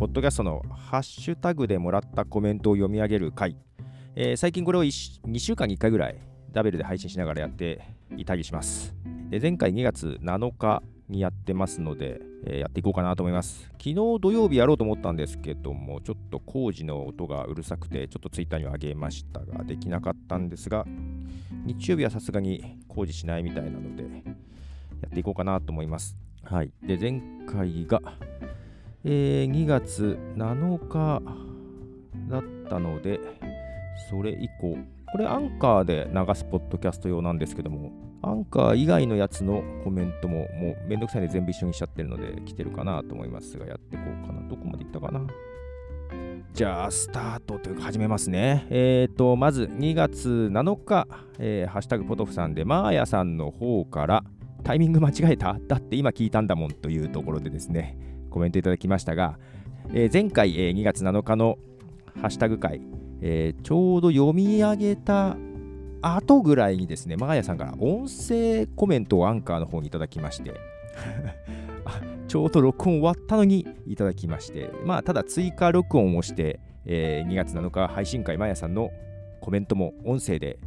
ポッドキャストのハッシュタグでもらったコメントを読み上げる回、えー、最近これを2週間に1回ぐらいダベルで配信しながらやっていたりします。で前回2月7日にやってますので、えー、やっていこうかなと思います。昨日土曜日やろうと思ったんですけども、ちょっと工事の音がうるさくて、ちょっとツイッターには上げましたが、できなかったんですが、日曜日はさすがに工事しないみたいなので、やっていこうかなと思います。はい。で、前回が、えー、2月7日だったので、それ以降、これアンカーで流すポッドキャスト用なんですけども、アンカー以外のやつのコメントももうめんどくさいんで全部一緒にしちゃってるので来てるかなと思いますが、やっていこうかな。どこまでいったかな？じゃあ、スタートというか始めますね。えっ、ー、と、まず2月7日、えー、ハッシュタグポトフさんで、マーヤさんの方から、タイミング間違えた？だって今聞いたんだもんというところでですね、コメントいただきましたが、えー、前回、えー、2月7日のハッシュタグ会、えー、ちょうど読み上げた後ぐらいにですね、マーヤさんから音声コメントをアンカーの方にいただきまして ちょうど録音終わったのにいただきまして、まあ、ただ追加録音をして、えー、2月7日配信会、マーヤさんのコメントも音声で、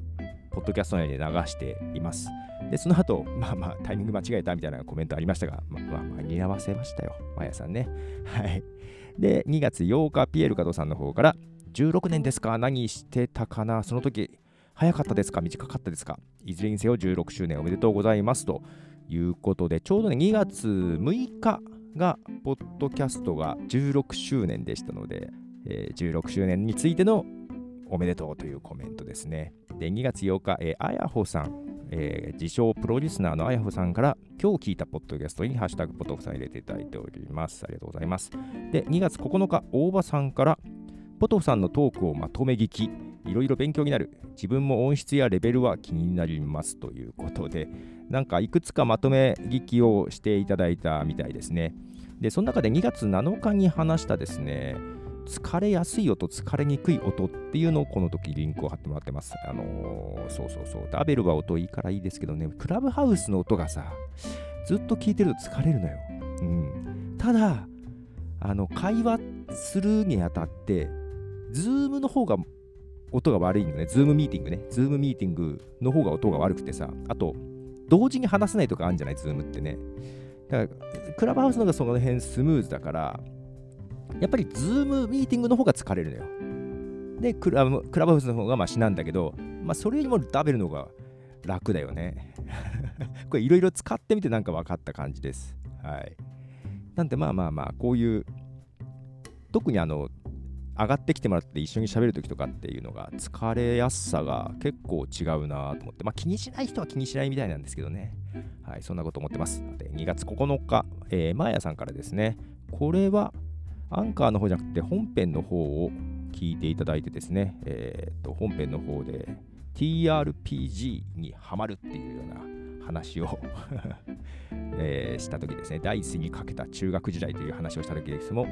ポッドキャスト内で流しています。で、その後、まあまあ、タイミング間違えたみたいなコメントありましたが、まあ、まあ、間に合わせましたよ、マヤさんね。はい。で、2月8日、ピエール加藤さんの方から、16年ですか？何してたかな？その時、早かったですか？短かったですか？いずれにせよ16周年おめでとうございます。ということで、ちょうどね、2月6日が、ポッドキャストが16周年でしたので、えー、16周年についてのおめでとうというコメントですね。で、2月8日、えー、あやほさん、えー、自称プロリスナーのあやほさんから今日聞いたポッドキャストにハッシュタグポトフさん入れていただいております。ありがとうございます。で、2月9日、大場さんからポトフさんのトークをまとめ聞き、いろいろ勉強になる。自分も音質やレベルは気になりますということで、なんかいくつかまとめ聞きをしていただいたみたいですね。で、その中で2月7日に話したですね、疲れやすい音、疲れにくい音っていうのをこの時リンクを貼ってもらってます。あのー、そうそうそう。ダベルは音いいからいいですけどね、クラブハウスの音がさ、ずっと聞いてると疲れるのよ。うん。ただ、あの、会話するにあたって、ズームの方が音が悪いのね。ズームミーティングね。ズームミーティングの方が音が悪くてさ、あと、同時に話せないとかあるんじゃない？ズームってね。だから、クラブハウスの方がその辺スムーズだから、やっぱりズームミーティングの方が疲れるのよ。で、クラブクラブハウスの方がマシなんだけど、まあ、それよりもダベルのが楽だよね。これいろいろ使ってみてなんか分かった感じです。はい。なんでまあまあまあ、こういう、特にあの、上がってきてもらって一緒に喋るときとかっていうのが疲れやすさが結構違うなと思って、まあ気にしない人は気にしないみたいなんですけどね。はい、そんなこと思ってます。で、2月9日、えー、マーヤさんからですね、これはアンカーの方じゃなくて本編の方を聞いていただいてですね、えー、と本編の方で TRPG にハマるっていうような話を えー、した時ですね、第一にかけた中学時代という話をした時ですも、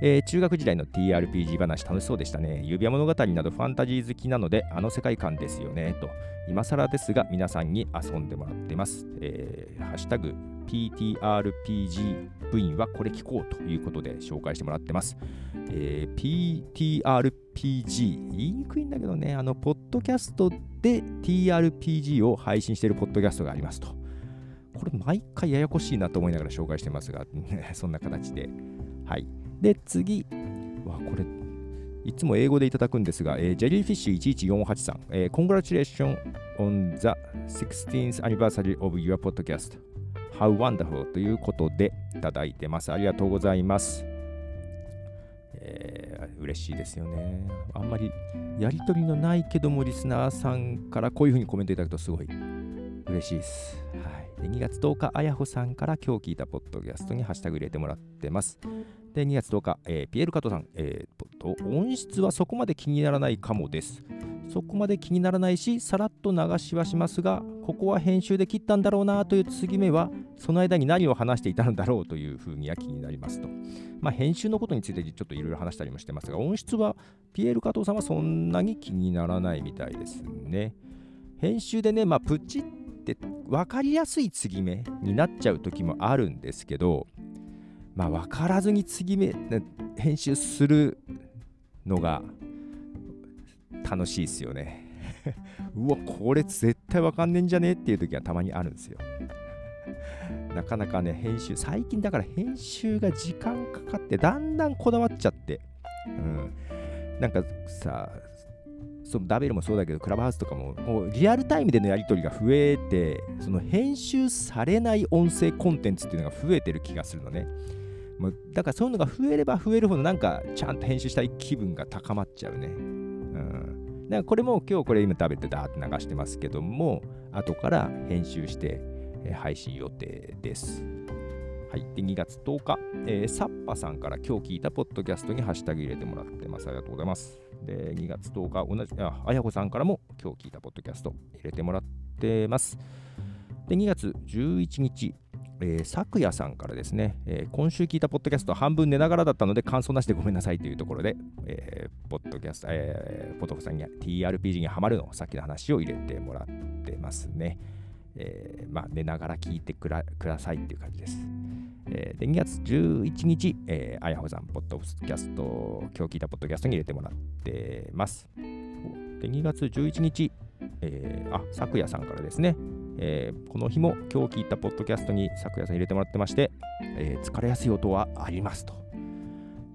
えー、中学時代の TRPG 話楽しそうでしたね。指輪物語などファンタジー好きなので、あの世界観ですよね。と、今更ですが、皆さんに遊んでもらってます。えー、ハッシュタグ PTRPG 部員はこれ聞こうということで紹介してもらってます。えー、PTRPG、言いにくいんだけどね、あの、ポッドキャストで TRPG を配信しているポッドキャストがありますと。これ毎回ややこしいなと思いながら紹介してますが、そんな形で。はい。で、次、わ、これ、いつも英語でいただくんですが、えー、ジェリーフィッシュ1148さん、えー、Congratulations on the 16th anniversary of your podcast. How wonderful ということでいただいてます。ありがとうございます。えー、嬉しいですよね。あんまりやりとりのないけども、リスナーさんからこういうふうにコメントいただくとすごい嬉しいです。はい、で2月10日、あやほさんから今日聞いたポッドキャストにハッシュタグ入れてもらってます。で、2月10日、えー、ピエール加藤さん、えー、と、音質はそこまで気にならないかもです。そこまで気にならないし、さらっと流しはしますが、ここは編集で切ったんだろうなという次目は、その間に何を話していたんだろうというふうには気になりますと。まあ、編集のことについてちょっといろいろ話したりもしてますが、音質はピエール加藤さんはそんなに気にならないみたいですね。編集でね、まあ、プチって分かりやすい継ぎ目になっちゃう時もあるんですけど、まあ、分からずに次め編集するのが楽しいですよね。うわ、これ絶対分かんねえんじゃねえっていう時がたまにあるんですよ。なかなかね、編集、最近だから編集が時間かかって、だんだんこだわっちゃって、うん。なんかさ、そのダベルもそうだけど、クラブハウスとかも、もうリアルタイムでのやり取りが増えて、その編集されない音声コンテンツっていうのが増えてる気がするのね。もうだからそういうのが増えれば増えるほど、なんかちゃんと編集したい気分が高まっちゃうね。うん。だからこれも今日これ今食べてダーって流してますけども、後から編集して配信予定です。はい。で、2月10日、サッパさんから今日聞いたポッドキャストにハッシュタグ入れてもらってます。ありがとうございます。で、2月10日、同じ、あ、あやこさんからも今日聞いたポッドキャスト入れてもらってます。で、2月11日、えー、昨夜さんからですね、えー、今週聞いたポッドキャスト半分寝ながらだったので感想なしでごめんなさいというところで、えー、ポッドキャスト、えー、ポトフさんに TRPG にはまるのさっきの話を入れてもらってますね。えー、まあ、寝ながら聞いてくださいっていう感じです。えー、で2月11日、えー、あやほさん、ポッドキャスト、今日聞いたポッドキャストに入れてもらってます。で2月11日、えー、あ、昨夜さんからですね、えー、この日も今日聞いたポッドキャストに昨夜さん入れてもらってまして、えー、疲れやすい音はありますと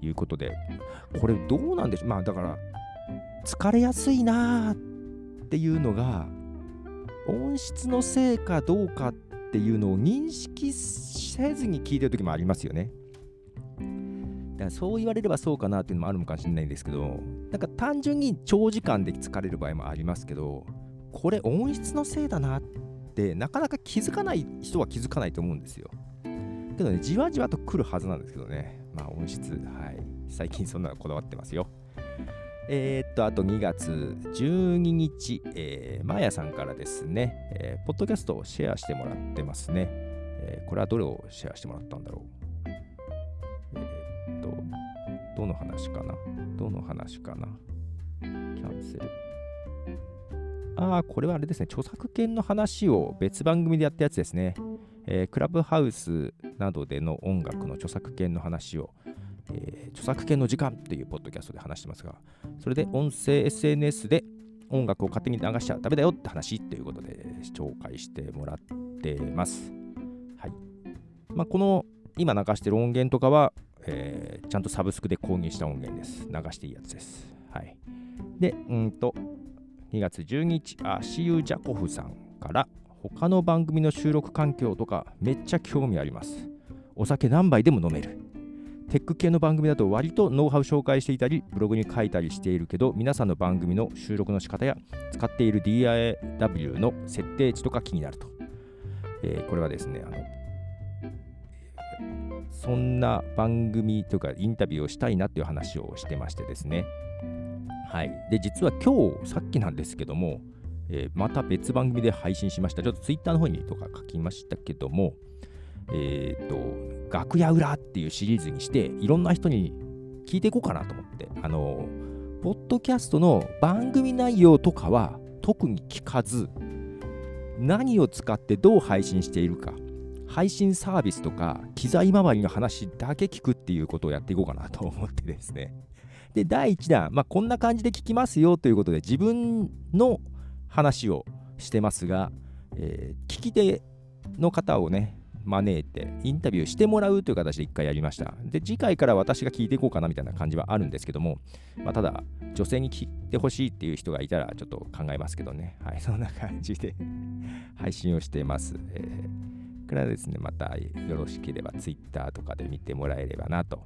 いうことで、これどうなんでしょう？まあだから、疲れやすいなーっていうのが、音質のせいかどうかっていうのを認識せずに聞いてる時もありますよね。だからそう言われればそうかなっていうのもあるのかもしれないんですけど、なんか単純に長時間で疲れる場合もありますけど、これ音質のせいだなってなかなか気づかない人は気づかないと思うんですよ。けどね、じわじわと来るはずなんですけどね。まあ音質、はい。最近そんなのこだわってますよ。えー、っと、あと2月12日、えー、マーヤさんからですね、えー、ポッドキャストをシェアしてもらってますね。えー、これはどれをシェアしてもらったんだろう。えー、っと、どの話かな？どの話かな？キャンセル。ああ、これはあれですね、著作権の話を別番組でやったやつですね。えー、クラブハウスなどでの音楽の著作権の話をえー、著作権の時間っていうポッドキャストで話してますが、それで音声 SNS で音楽を勝手に流しちゃダメだよって話っていうことで紹介してもらってます。はい。まあ、この今流してる音源とかは、えー、ちゃんとサブスクで購入した音源です。流していいやつです。はい。で、うんと、2月12日、あ、シユジャコフさんから他の番組の収録環境とかめっちゃ興味あります。お酒何杯でも飲める。テック系の番組だと割とノウハウ紹介していたり、ブログに書いたりしているけど、皆さんの番組の収録の仕方や使っている DIW の設定値とか気になると。えー、これはですね、あのそんな番組というかインタビューをしたいなっていう話をしてましてですね。はい。で、実は今日、さっきなんですけども、えー、また別番組で配信しました。ちょっと Twitter の方にとか書きましたけども、えっ、ー、と、楽屋裏っていうシリーズにして、いろんな人に聞いていこうかなと思って、あの、ポッドキャストの番組内容とかは特に聞かず、何を使ってどう配信しているか、配信サービスとか機材周りの話だけ聞くっていうことをやっていこうかなと思ってですね。で、第1弾、まあ、こんな感じで聞きますよということで、自分の話をしてますが、えー、聞き手の方をね、招いてインタビューしてもらうという形で1回やりました。で、次回から私が聞いていこうかなみたいな感じはあるんですけども、まあ、ただ、女性に聞いてほしいっていう人がいたらちょっと考えますけどね。はい、そんな感じで 配信をしてます。えー、これはですね、またよろしければ Twitter とかで見てもらえればなと。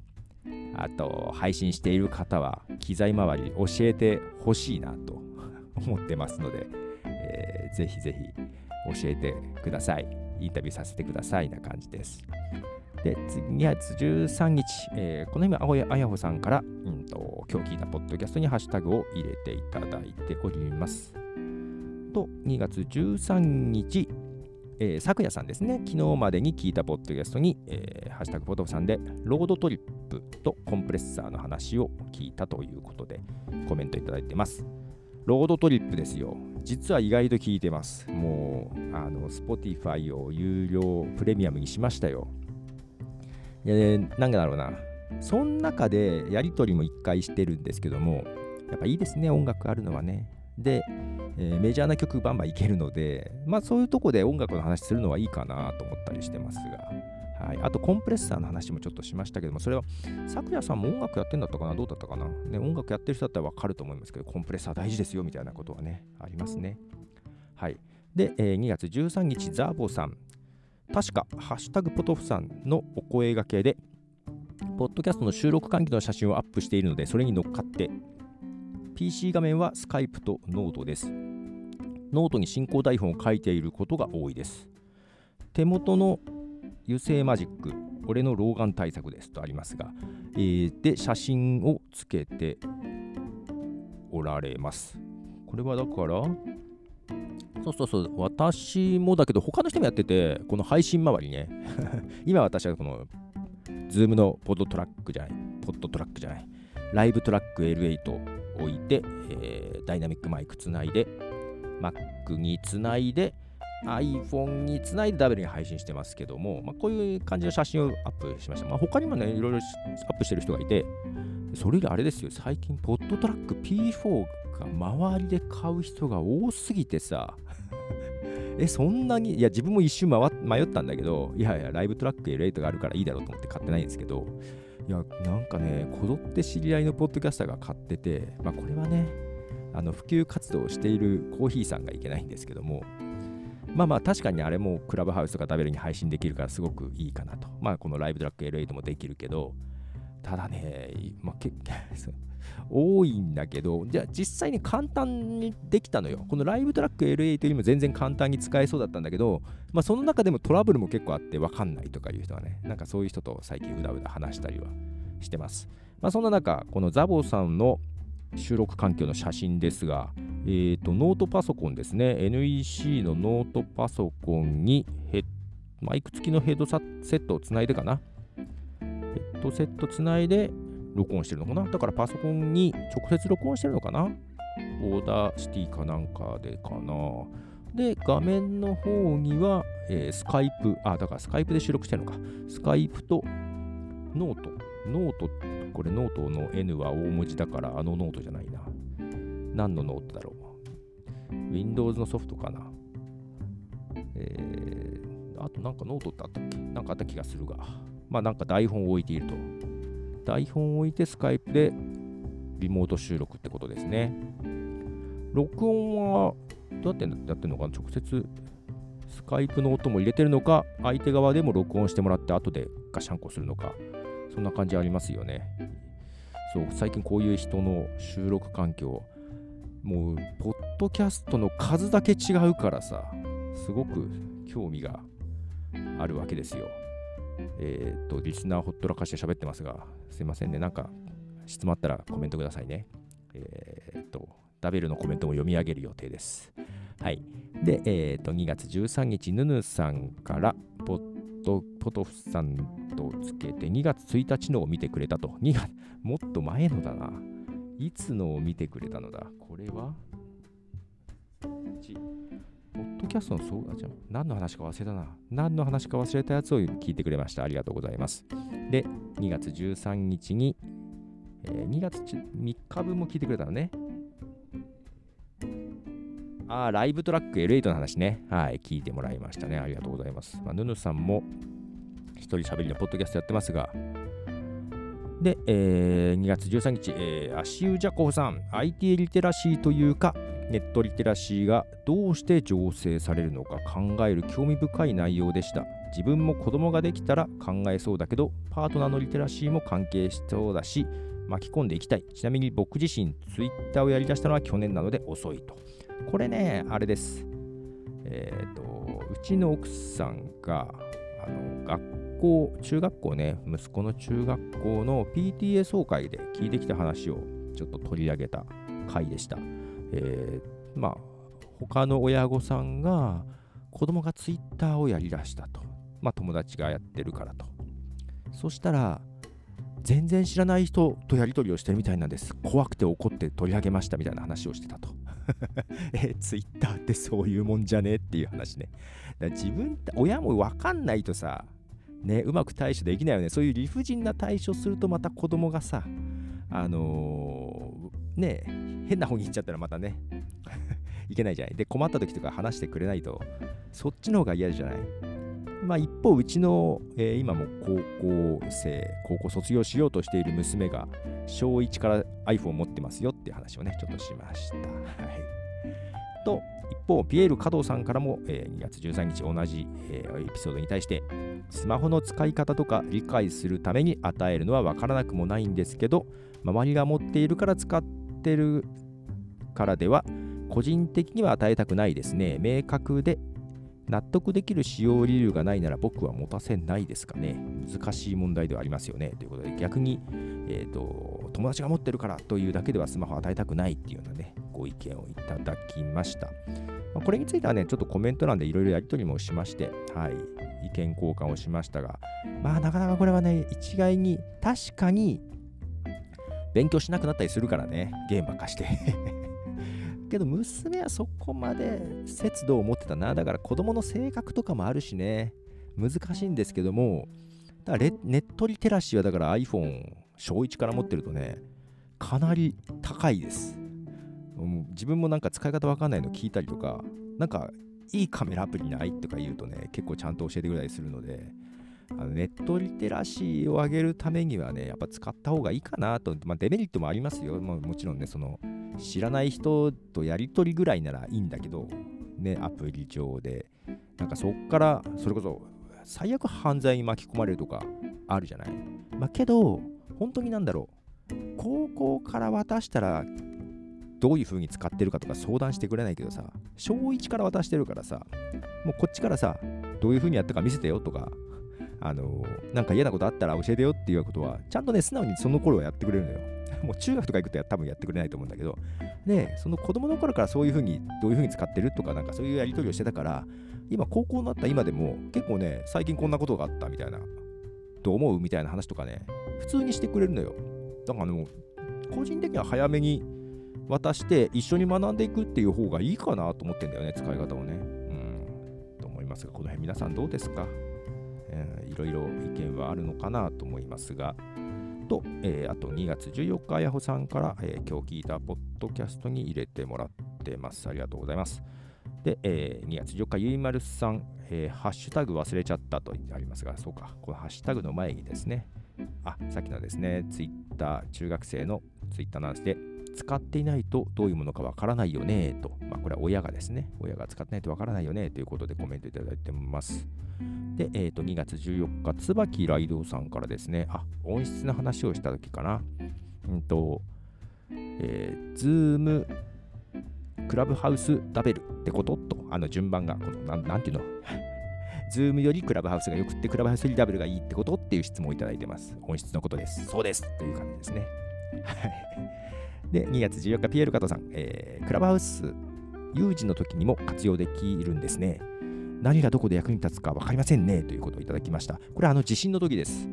あと、配信している方は機材周り教えてほしいなと 思ってますので、えー、ぜひぜひ教えてください。インタビューさせてくださいな感じです。で、次2月13日、えー、この日も青谷綾穂さんから、うんと、今日聞いたポッドキャストにハッシュタグを入れていただいております。と、2月13日、えー、昨夜さんですね、昨日までに聞いたポッドキャストに、えー、ハッシュタグポトフさんで、ロードトリッププとコンプレッサーの話を聞いたということで、コメントいただいてます。ロードトリップですよ。実は意外と聞いてます。もう、あの、Spotify を有料プレミアムにしましたよ。えー、なんだろうな。その中でやり取りも一回してるんですけども、やっぱいいですね、音楽あるのはね。で、えー、メジャーな曲バンバンいけるので、まあそういうとこで音楽の話するのはいいかなと思ったりしてますが、はい、あとコンプレッサーの話もちょっとしましたけども、それは、咲夜さんも音楽やってんだったかな？どうだったかな、ね、音楽やってる人だったらわかると思いますけど、コンプレッサー大事ですよみたいなことはね、ありますね。はい。で、えー、2月13日、ザーボさん。確か、ハッシュタグポトフさんのお声がけで、ポッドキャストの収録環境の写真をアップしているので、それに乗っかって、PC 画面はスカイプとノートです。ノートに進行台本を書いていることが多いです。手元の油性マジック、俺の老眼対策ですとありますが、えー、で、写真をつけておられます。これはだから、そうそうそう、私もだけど、他の人もやってて、この配信周りね、今私はこの、ズームのポッドトラックじゃない、ポッドトラックじゃない、ライブトラック L8 置いて、えー、ダイナミックマイクつないで、Mac につないで、iPhone につないで W に配信してますけども、まあ、こういう感じの写真をアップしました。まあ、他にもね、いろいろアップしてる人がいて、それよりあれですよ、最近、ポッドトラック P4 が周りで買う人が多すぎてさ、え、そんなに、いや、自分も一瞬迷ったんだけど、いやいや、ライブトラック L8 があるからいいだろうと思って買ってないんですけど、いや、なんかね、こぞって知り合いのポッドキャスターが買ってて、まあ、これはね、あの普及活動をしているコーヒーさんがいけないんですけども、まあまあ確かにあれもクラブハウスとかダベルに配信できるからすごくいいかなと。まあこのライブトラック L8 もできるけど、ただね、まあ、け 多いんだけど、じゃあ実際に簡単にできたのよ。このライブトラック LA よりも全然簡単に使えそうだったんだけど、まあ、その中でもトラブルも結構あって分かんないとかいう人はね、なんかそういう人と最近うだうだ話したりはしてます。まあ、そんな中、このザボさんの収録環境の写真ですが、えーと、ノートパソコンですね、NEC のノートパソコンにヘッマイク付きのヘッドセットをつないでかな。ヘッドセットつないで録音してるのかなだからパソコンに直接録音してるのかな Audacity かなんかでかなで、画面の方には、えー、スカイプ、あ、だからスカイプで収録してるのか。スカイプとノート。ノート、これノートの N は大文字だからあのノートじゃないな。何のノートだろう。Windows のソフトかな。えー、あとなんかノートってあったっけ？なんかあった気がするが。まあなんか台本を置いていると。台本を置いてスカイプでリモート収録ってことですね。録音はどうやってやってるのかな？直接スカイプの音も入れてるのか、相手側でも録音してもらって後でガシャンコするのか、そんな感じありますよね。そう、最近こういう人の収録環境、もう、ポッドキャストの数だけ違うからさ、すごく興味があるわけですよ。えっ、と、リスナーほっとらかして喋ってますが、すいませんね。なんか、質問あったらコメントくださいね。えっ、と、ダベルのコメントも読み上げる予定です。はい。で、えっ、と、2月13日、ヌヌさんからポット、ポトフさんとつけて、2月1日のを見てくれたと。2月、もっと前のだな。いつのを見てくれたのだ？これは？ポッドキャストのそうだじゃん。何の話か忘れたな。何の話か忘れたやつを聞いてくれました。ありがとうございます。で、2月13日に、えー、2月3日分も聞いてくれたのね。ああ、ライブトラック L8 の話ね。はい、聞いてもらいましたね。ありがとうございます。まあ、ヌヌさんも一人喋りのポッドキャストやってますが、で、えー、2月13日、えー、足湯ジャコフさん、IT リテラシーというか、ネットリテラシーがどうして醸成されるのか考える興味深い内容でした。自分も子供ができたら考えそうだけど、パートナーのリテラシーも関係しそうだし、巻き込んでいきたい。ちなみに僕自身、ツイッターをやりだしたのは去年なので遅いと。これね、あれです。えっ、ー、と、うちの奥さんが、あの学校、中学校ね、息子の中学校の PTA 総会で聞いてきた話をちょっと取り上げた回でした。えー、まあ、他の親御さんが子供がツイッターをやりだしたと。まあ、友達がやってるからと。そしたら、全然知らない人とやり取りをしてるみたいなんです。怖くて怒って取り上げましたみたいな話をしてたと。え、ツイッターってそういうもんじゃね？っていう話ね。だ自分って親も分かんないとさ、ね、うまく対処できないよね。そういう理不尽な対処するとまた子供がさ、あのー、ね、変な方に行っちゃったらまたね、いけないじゃない。で、困った時とか話してくれないと、そっちの方が嫌じゃない？まあ一方、うちの、えー、今も高校生、高校卒業しようとしている娘が、小1から iPhone を持ってますよっていう話をね、ちょっとしました。はい。と、一方、ピエール加藤さんからも、えー、2月13日同じ、えー、エピソードに対して、スマホの使い方とか理解するために与えるのは分からなくもないんですけど、周りが持っているから使ってるからでは、個人的には与えたくないですね。明確で納得できる使用理由がないなら僕は持たせないですかね。難しい問題ではありますよね。ということで、逆に、えーと、友達が持ってるからというだけではスマホを与えたくないっていうようなね、ご意見をいただきました。まあ、これについてはね、ちょっとコメント欄でいろいろやり取りもしまして、はい、意見交換をしましたが、まあなかなかこれはね、一概に確かに勉強しなくなったりするからね、ゲームばっかしてけど娘はそこまで節度を持ってたな。だから子供の性格とかもあるしね、難しいんですけども、だからネットリテラシーはだから iPhone 小1から持ってるとね、かなり高いです。自分もなんか使い方わかんないの聞いたりとか、なんかいいカメラアプリない？とか言うとね、結構ちゃんと教えてくれたりするので、あのネットリテラシーを上げるためにはね、やっぱ使った方がいいかなと、まあ、デメリットもありますよ。ももちろんね、その知らない人とやり取りぐらいならいいんだけど、ね、アプリ上で、なんかそっから、それこそ最悪犯罪に巻き込まれるとかあるじゃない？まあ、けど、本当になんだろう、高校から渡したら、どういう風に使ってるかとか相談してくれないけどさ、小1から渡してるからさ、もうこっちからさ、どういう風にやったか見せてよとか、あのなんか嫌なことあったら教えてよっていうことは、ちゃんとね、素直にその頃はやってくれるのよ。もう中学とか行くと多分やってくれないと思うんだけど、で、その子供の頃からそういうふうに、どういうふうに使ってるとか、なんかそういうやり取りをしてたから、今、高校になった今でも、結構ね、最近こんなことがあったみたいな、どう思うみたいな話とかね、普通にしてくれるのよ。だからあの、個人的には早めに渡して一緒に学んでいくっていう方がいいかなと思ってんだよね、使い方をね。うん。と思いますが、この辺皆さんどうですか？いろいろ意見はあるのかなと思いますが、と、えー、あと2月14日、あやほさんから、えー、今日聞いたポッドキャストに入れてもらってます。ありがとうございます。で、えー、2月14日、ゆいまるさん、えー、ハッシュタグ忘れちゃったとありますが、そうか、このハッシュタグの前にですね、あ、さっきのですね、ツイッター、中学生のツイッターなんです。で、使っていないとどういうものかわからないよねと、まあ、これは親がですね、親が使ってないとわからないよねということでコメントいただいてます。で、えー、と2月14日、椿ライドさんからですね、あ、音質の話をした時かな。うんと、えー、ズームクラブハウスダベルってこと？と、あの順番が、このななんていうの？ズームよりクラブハウスがよくってクラブハウスよりダベルがいいってこと？っていう質問をいただいてます。音質のことです。そうですという感じですね。はい。で、2月14日、ピエール加藤さん、えー、クラブハウス有事の時にも活用できるんですね。何がどこで役に立つか分かりませんねということをいただきました。これあの地震の時です。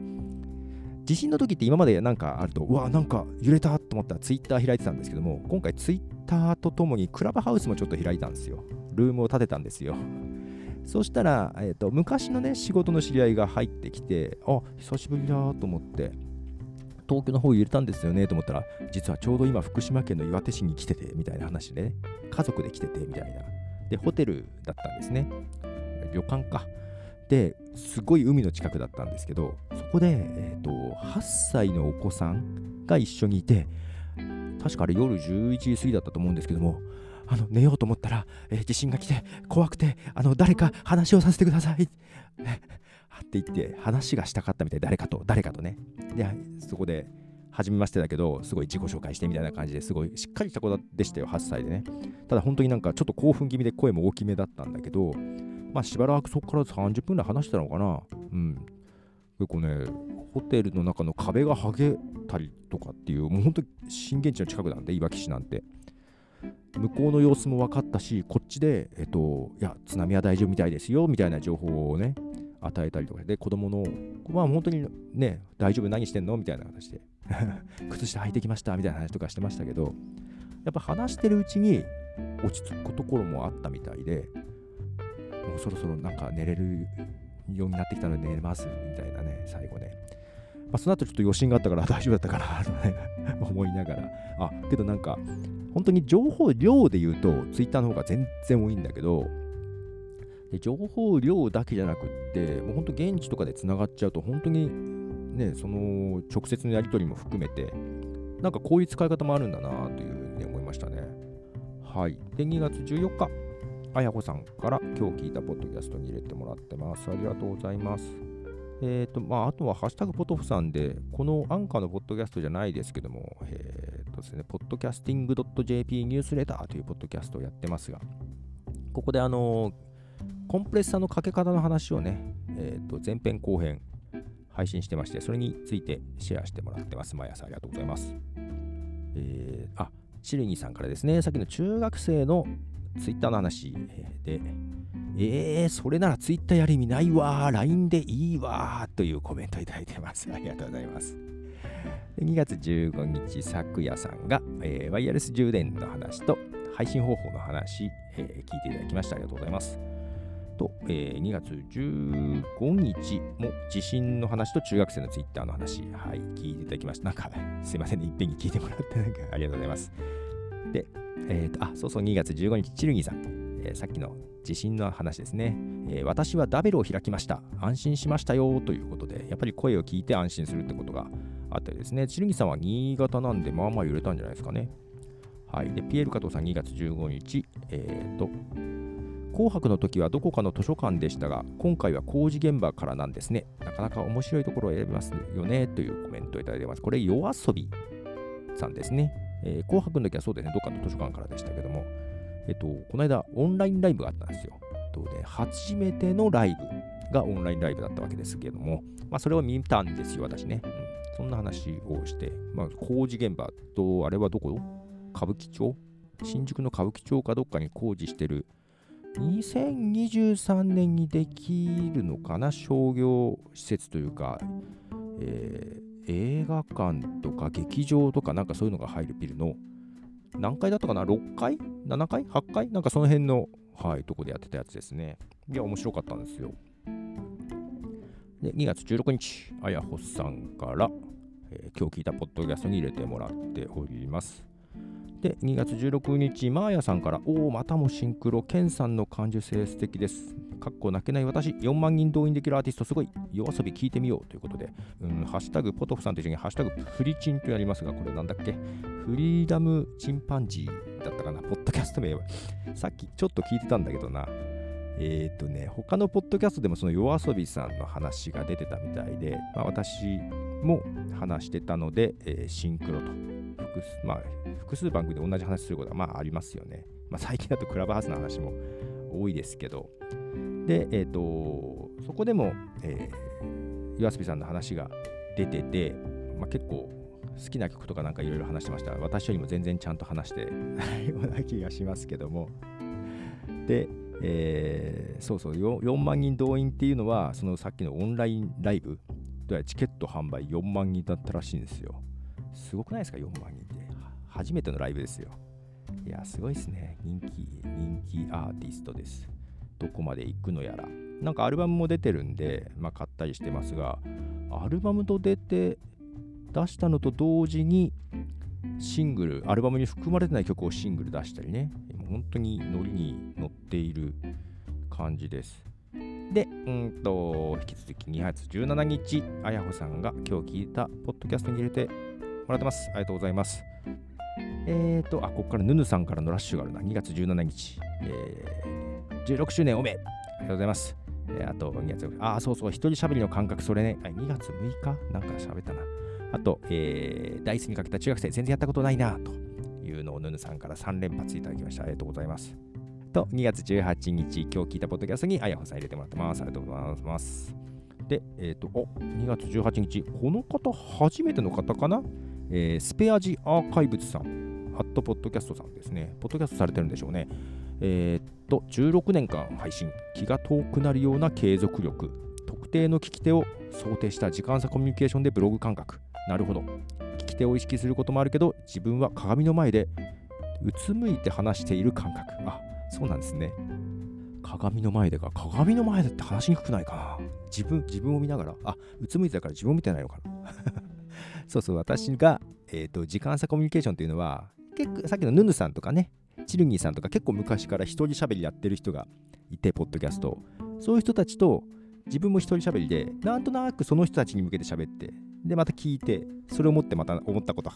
地震の時って今までなんかあると、うわ、なんか揺れたと思ったらツイッター開いてたんですけども、今回ツイッターとともにクラブハウスもちょっと開いたんですよ。ルームを建てたんですよ。そしたら、えーと、昔のね、仕事の知り合いが入ってきて、あ、久しぶりだと思って、東京の方揺れたんですよねと思ったら、実はちょうど今福島県の岩手市に来ててみたいな話でね、家族で来ててみたいな。で、ホテルだったんですね。旅館か。で、すごい海の近くだったんですけど、そこで、えーと、8歳のお子さんが一緒にいて、確かあれ夜11時過ぎだったと思うんですけども、あの寝ようと思ったら、えー、地震が来て怖くてあの誰か話をさせてくださいって言って話がしたかったみたい誰かと誰かとねでそこで初めましてだけどすごい自己紹介してみたいな感じですごいしっかりした子でしたよ8歳でねただ本当になんかちょっと興奮気味で声も大きめだったんだけどまあしばらくそこから30分ぐらい話したのかな。うん。結構ね、ホテルの中の壁が剥げたりとかっていう、もう本当に震源地の近くなんで、いわき市なんて。向こうの様子も分かったし、こっちで、えっと、いや、津波は大丈夫みたいですよ、みたいな情報をね、与えたりとか。で、子供の、まあ本当にね、大丈夫、何してんの？みたいな話で、靴下履いてきました、みたいな話とかしてましたけど、やっぱ話してるうちに落ち着くところもあったみたいで、もうそろそろなんか寝れるようになってきたので寝れますみたいなね、最後ね。まあ、その後ちょっと余震があったから 大丈夫だったかなとね 思いながら。あ、けどなんか、本当に情報量で言うと、ツイッターの方が全然多いんだけど、で情報量だけじゃなくって、もう本当現地とかでつながっちゃうと、本当にね、その直接のやり取りも含めて、なんかこういう使い方もあるんだなというふうに思いましたね。はい。で、2月14日、あやこさんから今日聞いたポッドキャストに入れてもらってます。ありがとうございます。えっ、ー、と、まあ、あとは、ハッシュタグポトフさんで、このアンカーのポッドキャストじゃないですけども、えっ、ー、とですね、ポッドキャスティング .jp ニュースレターというポッドキャストをやってますが、ここであのコンプレッサーのかけ方の話をね、え、ー、と、前編後編配信してまして、それについてシェアしてもらってます。毎朝ありがとうございます。えー、あ、シルニーさんからですね、さっきの中学生のツイッターの話で、えー、それならツイッターやる意味ないわ LINE でいいわというコメントいただいてます。ありがとうございます。2月15日、昨夜さんが、えー、ワイヤレス充電の話と配信方法の話、えー、聞いていただきました。ありがとうございます。と、えー、2月15日も地震の話と中学生のツイッターの話、はい、聞いていただきました。なんか、すいませんね、いっぺんに聞いてもらってなんかありがとうございます。で、えっ、ー、と、あ、そうそう、2月15日、チルギさん、えー、さっきの地震の話ですね、えー、私はダベルを開きました。安心しましたよということで、やっぱり声を聞いて安心するってことがあってですね、チルギさんは新潟なんで、まあまあ揺れたんじゃないですかね。はい。で、ピエール加藤さん2月15日、えっ、ー、と、紅白の時はどこかの図書館でしたが、今回は工事現場からなんですね。なかなか面白いところを選びますよねというコメントをいただいてます。これ、夜遊びさんですね。えー、紅白の時はそうですね、どっかの図書館からでしたけども、えっと、この間、オンラインライブがあったんですよ。とね、初めてのライブがオンラインライブだったわけですけども、まあ、それを見たんですよ、私ね。うん、そんな話をして、まあ、工事現場と、あれはどこ？歌舞伎町？新宿の歌舞伎町かどっかに工事してる2023年にできるのかな商業施設というか、えー、映画館とか劇場とかなんかそういうのが入るビルの何階だったかな ?6 階 ?7 階 ?8 階？なんかその辺の、はい、とこでやってたやつですね。いや、面白かったんですよ。で、2月16日、あやほさんから、えー、今日聞いたポッドキャストに入れてもらっております。で、2月16日、マーヤさんから、おお、またもシンクロ、ケンさんの感受性素敵です。かっこ泣けない私、4万人動員できるアーティスト、すごい、夜遊び聞いてみようということで、うん、ハッシュタグ、ポトフさんと一緒に、ハッシュタグ、フリチンとやりますが、これなんだっけ？フリーダムチンパンジーだったかな、ポッドキャスト名は。さっきちょっと聞いてたんだけどな。えっ、ー、とね、他のポッドキャストでもその夜遊びさんの話が出てたみたいで、まあ、私も話してたので、えー、シンクロと複数、まあ、複数番組で同じ話することはまあありますよね。まあ、最近だとクラブハウスの話も多いですけど。で、えっ、ー、と、そこでも、えー、岩さんの話が出てて、まあ、結構好きな曲とかなんかいろいろ話してました。私よりも全然ちゃんと話してない ような気がしますけども。で、えー、そうそう4、4万人動員っていうのは、そのさっきのオンラインライブ、チケット販売4万人だったらしいんですよ。すごくないですか、4万人って。初めてのライブですよ。いや、すごいですね。人気、人気アーティストです。どこまで行くのやら。なんかアルバムも出てるんで、まあ、買ったりしてますが、アルバムと出て、出したのと同時に、シングル、アルバムに含まれてない曲をシングル出したりね、本当にノリに乗っている感じです。で、うんと、引き続き2月17日、あやほさんが今日聞いたポッドキャストに入れてらってます。ありがとうございます。えーと、あ、ここからヌヌさんからのラッシュがあるな。2月17日。えー、16周年おめ。ありがとうございます。えー、あと2月、あ、そうそう、一人喋りの感覚、それね。あ2月6日？なんか喋ったな。あと、えー、ダイスにかけた中学生、全然やったことないな、というのをヌヌさんから3連発いただきました。ありがとうございます。と、2月18日、今日聞いたポッドキャストにあやほさん入れてもらってます。ありがとうございます。で、えっ、ー、と、お、2月18日、この方、初めての方かな？えー、スペアジアーカイブズさん、ハットポッドキャストさんですね。ポッドキャストされてるんでしょうね。えー、っと、16年間配信、気が遠くなるような継続力、特定の聞き手を想定した時間差コミュニケーションでブログ感覚。なるほど。聞き手を意識することもあるけど、自分は鏡の前でうつむいて話している感覚。あ、そうなんですね。鏡の前でか。鏡の前でって話しにくくないかな。自分、自分を見ながら。あ、うつむいてたから自分を見てないのかな。そうそう、私が、えっ、ー、と、時間差コミュニケーションっていうのは、結構、さっきのヌヌさんとかね、チルギーさんとか結構昔から一人喋りやってる人がいて、ポッドキャスト。そういう人たちと自分も一人喋りで、なんとなくその人たちに向けて喋って、で、また聞いて、それを持ってまた思ったこと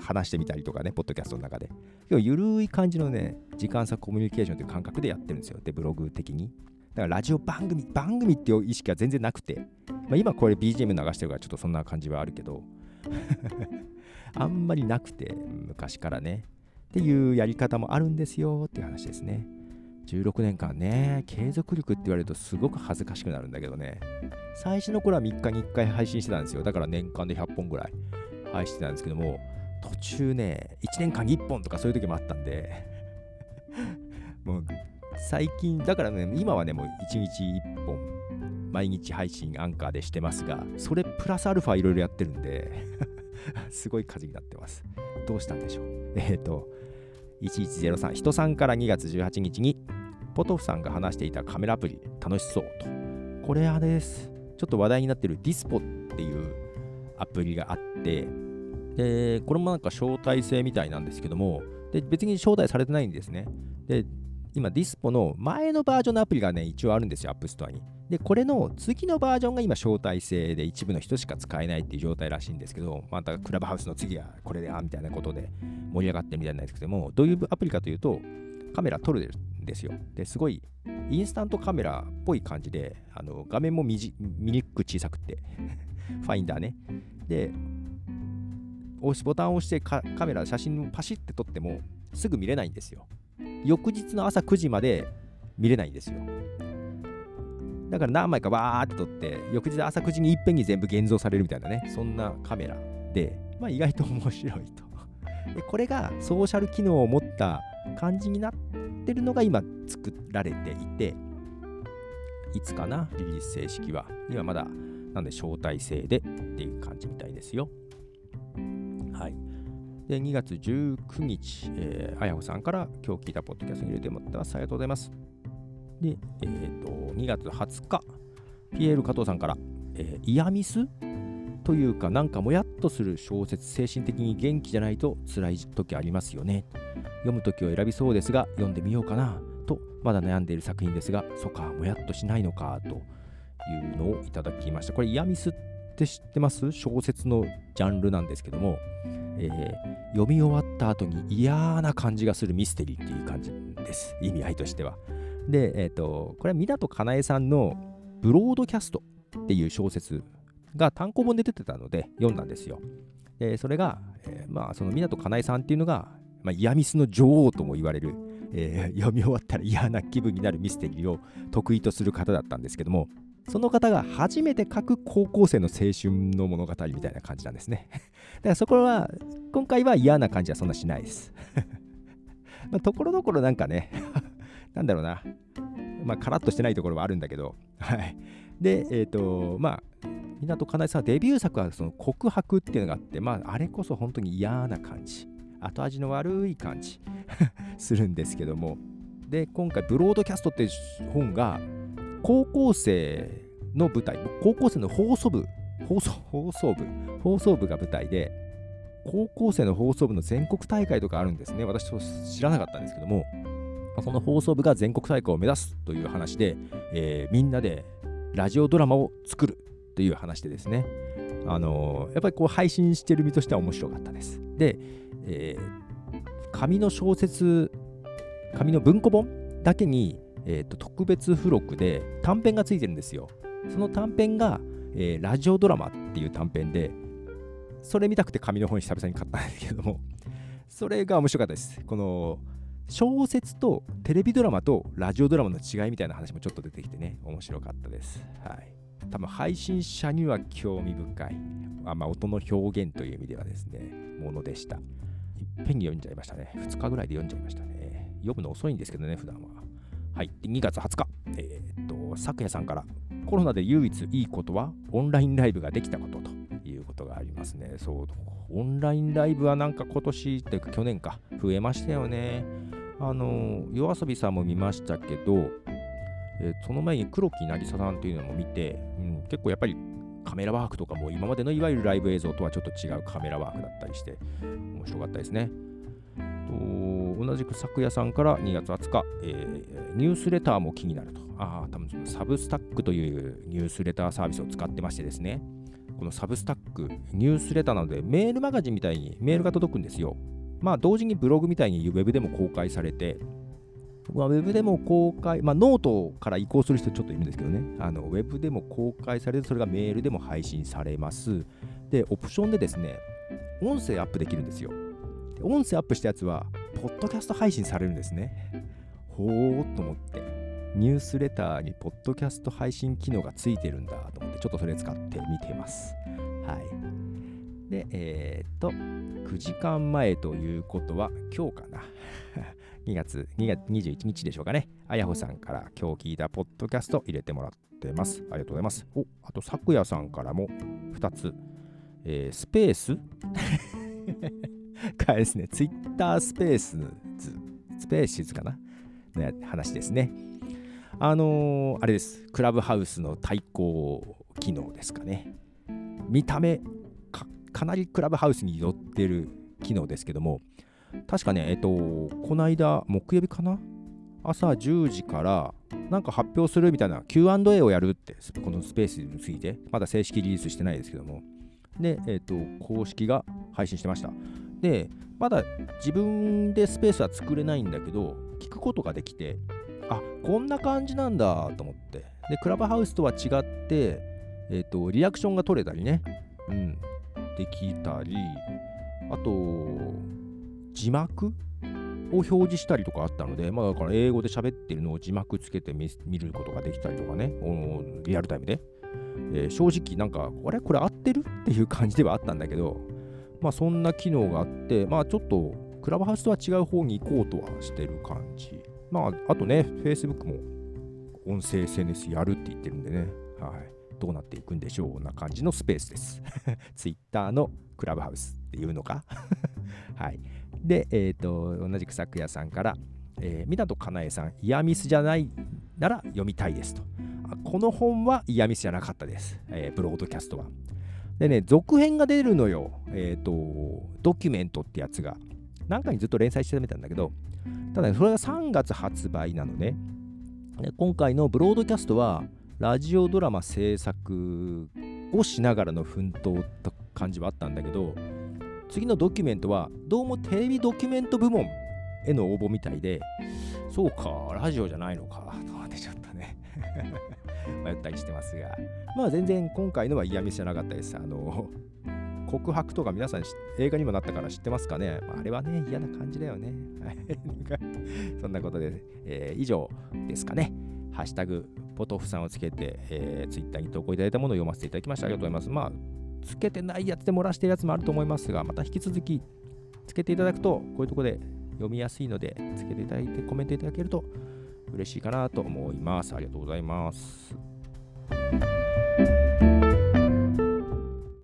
話してみたりとかね、ポッドキャストの中で。要はゆるい感じのね、時間差コミュニケーションという感覚でやってるんですよ。で、ブログ的に。だからラジオ番組、番組っていう意識は全然なくて、まあ、今これ BGM 流してるからちょっとそんな感じはあるけど、あんまりなくて、昔からね。っていうやり方もあるんですよっていう話ですね。16年間ね、継続力って言われるとすごく恥ずかしくなるんだけどね。最初の頃は3日に1回配信してたんですよ。だから年間で100本ぐらい配信してたんですけども、途中ね、1年間に1本とかそういう時もあったんで もう最近、だからね、今はね、もう1日1本、毎日配信アンカーでしてますが、それプラスアルファいろいろやってるんで すごい数になってます。どうしたんでしょう？えっ、ー、と、1103、人さんから2月18日に、ポトフさんが話していたカメラアプリ、楽しそうと。これあれです。ちょっと話題になってる Dispo っていうアプリがあって、で、これもなんか招待制みたいなんですけども、で別に招待されてないんですね。で、今、 Dispo の前のバージョンのアプリがね、一応あるんですよ、 App Store に。で、これの次のバージョンが今、招待制で一部の人しか使えないっていう状態らしいんですけど、またクラブハウスの次はこれで、あみたいなことで盛り上がってるみたいなんですけども、どういうアプリかというと、カメラ撮るんですよ。ですごい、インスタントカメラっぽい感じで、あの画面も見にくく小さくて、ファインダーね。で、押しボタンを押してカメラ、写真をパシッて撮ってもすぐ見れないんですよ。翌日の朝9時まで見れないんですよ。だから何枚かバーって撮って、翌日朝9時にいっぺんに全部現像されるみたいなね、そんなカメラで、まあ意外と面白いと。でこれがソーシャル機能を持った感じになってるのが今作られていて、いつかな、リリース正式は。今まだ、なんで招待制でっていう感じみたいですよ。はい。で、2月19日、あやほさんから今日聞いたポッドキャストに入れてもらってます。ありがとうございます。で、えっ、ー、と、2月20日、ピエール加藤さんから、えー、イヤミスというか、なんかもやっとする小説、精神的に元気じゃないと辛い時ありますよね。読む時を選びそうですが、読んでみようかなと、まだ悩んでいる作品ですが、そっか、もやっとしないのかというのをいただきました。これ、イヤミスって知ってます？小説のジャンルなんですけども、えー、読み終わった後に嫌な感じがするミステリーっていう感じです。意味合いとしては。で、えっ、ー、と、これは湊かなえさんのブロードキャストっていう小説が単行本で出てたので読んだんですよ。で、それが、えー、まあ、その湊かなえさんっていうのが、まあ、イヤミスの女王とも言われる、えー、読み終わったら嫌な気分になるミステリーを得意とする方だったんですけども、その方が初めて書く高校生の青春の物語みたいな感じなんですね。だからそこは、今回は嫌な感じはそんなしないです。まあ、ところどころなんかね なんだろうな、まあ、カラッとしてないところはあるんだけど、はい。で、えっ、ー、と、まあ、港かなえさんデビュー作はその告白っていうのがあって、まあ、あれこそ本当に嫌な感じ、後味の悪い感じするんですけども、で、今回、ブロードキャストって本が、高校生の舞台、高校生の放送部、放送 放送部、放送部が舞台で、高校生の放送部の全国大会とかあるんですね。私、知らなかったんですけども、その放送部が全国大会を目指すという話で、えー、みんなでラジオドラマを作るという話でですね、あのー、やっぱりこう配信してる身としては面白かったです。で、えー、紙の小説、紙の文庫本だけに、えーと、特別付録で短編がついてるんですよ。その短編が、えー、ラジオドラマっていう短編で、それ見たくて紙の本久々に買ったんですけども、それが面白かったです。この小説とテレビドラマとラジオドラマの違いみたいな話もちょっと出てきてね、面白かったです。はい。多分配信者には興味深い、あまあ、音の表現という意味ではですね、ものでした。いっぺんに読んじゃいましたね。2日ぐらいで読んじゃいましたね。読むの遅いんですけどね、普段は。はい。で2月20日、えー、っと、昨夜さんから、コロナで唯一いいことはオンラインライブができたことということがありますね。そう、オンラインライブはなんか今年というか去年か、増えましたよね。あの、夜遊びさんも見ましたけど、えー、その前に黒木渚さんというのも見て、うん、結構やっぱりカメラワークとかも今までのいわゆるライブ映像とはちょっと違うカメラワークだったりして面白かったですね。と同じく昨夜さんから2月20日、えー、ニュースレターも気になると。ああ、多分サブスタックというニュースレターサービスを使ってましてですね、この Substack、ニュースレターなのでメールマガジンみたいにメールが届くんですよ。まあ同時にブログみたいにウェブでも公開されて、まあ、ウェブでも公開、まあ、ノートから移行する人ちょっといるんですけどね、あのウェブでも公開されて、それがメールでも配信されます。で、オプションでですね、音声アップできるんですよ。音声アップしたやつは、ポッドキャスト配信されるんですね。ほーっと思って、ニュースレターにポッドキャスト配信機能がついてるんだと思って、ちょっとそれ使ってみてます。はい。で、えー、っと、9時間前ということは、今日かな。2月、2月21日でしょうかね。あやほさんから今日聞いたポッドキャスト入れてもらってます。ありがとうございます。お、あと、さくやさんからも2つ。えー、スペース？かですね、ツイッタースペースズ、スペーシズかな？の話ですね。あのー、あれです。クラブハウスの対抗機能ですかね。見た目か、かなりクラブハウスに寄ってる機能ですけども、確かね、えっと、この間、木曜日かな？朝10時からなんか発表するみたいな Q&A をやるって、このスペースについて、まだ正式リリースしてないですけども、で、えっと、公式が配信してました。で、まだ自分でスペースは作れないんだけど、聞くことができて、あこんな感じなんだと思って。で、クラブハウスとは違って、えっと、リアクションが取れたりね、うん、できたり、あと、字幕を表示したりとかあったので、まあ、だから英語で喋ってるのを字幕つけて見ることができたりとかね、リアルタイムで。えー、正直、なんか、あれ？これ合ってる？っていう感じではあったんだけど、まあ、そんな機能があって、まあ、ちょっと、クラブハウスとは違う方に行こうとはしてる感じ。まあ、あとね、Facebook も音声 SNS やるって言ってるんでね、はい。どうなっていくんでしょうな感じのスペースです。Twitter のクラブハウスっていうのか？はい。で、え、ー、と、同じく昨夜さんから、えー、港かなえさん、イヤミスじゃないなら読みたいですと。この本はイヤミスじゃなかったです。えー、ブロードキャストは。でね、続編が出るのよ。えっ、ー、と、ドキュメントってやつが。なんかにずっと連載してたんだけど、ただ、ね、それが3月発売なのね。今回のブロードキャストは、ラジオドラマ制作をしながらの奮闘って感じはあったんだけど、次のドキュメントはどうもテレビドキュメント部門への応募みたいで、そうか、ラジオじゃないのか、と思ってちょっとね迷ったりしてますが、まあ全然今回のは嫌味じゃなかったです。あの、告白とか皆さん映画にもなったから知ってますかね、あ、れはね、嫌な感じだよね。そんなことで、えー、以上ですかね。ハッシュタグ、ポトフさんをつけて、えー、ツイッターに投稿いただいたものを読ませていただきました。ありがとうございます。まあ、つけてないやつで漏らしてるやつもあると思いますが、また引き続きつけていただくと、こういうとこで読みやすいので、つけていただいてコメントいただけると嬉しいかなと思います。ありがとうございます。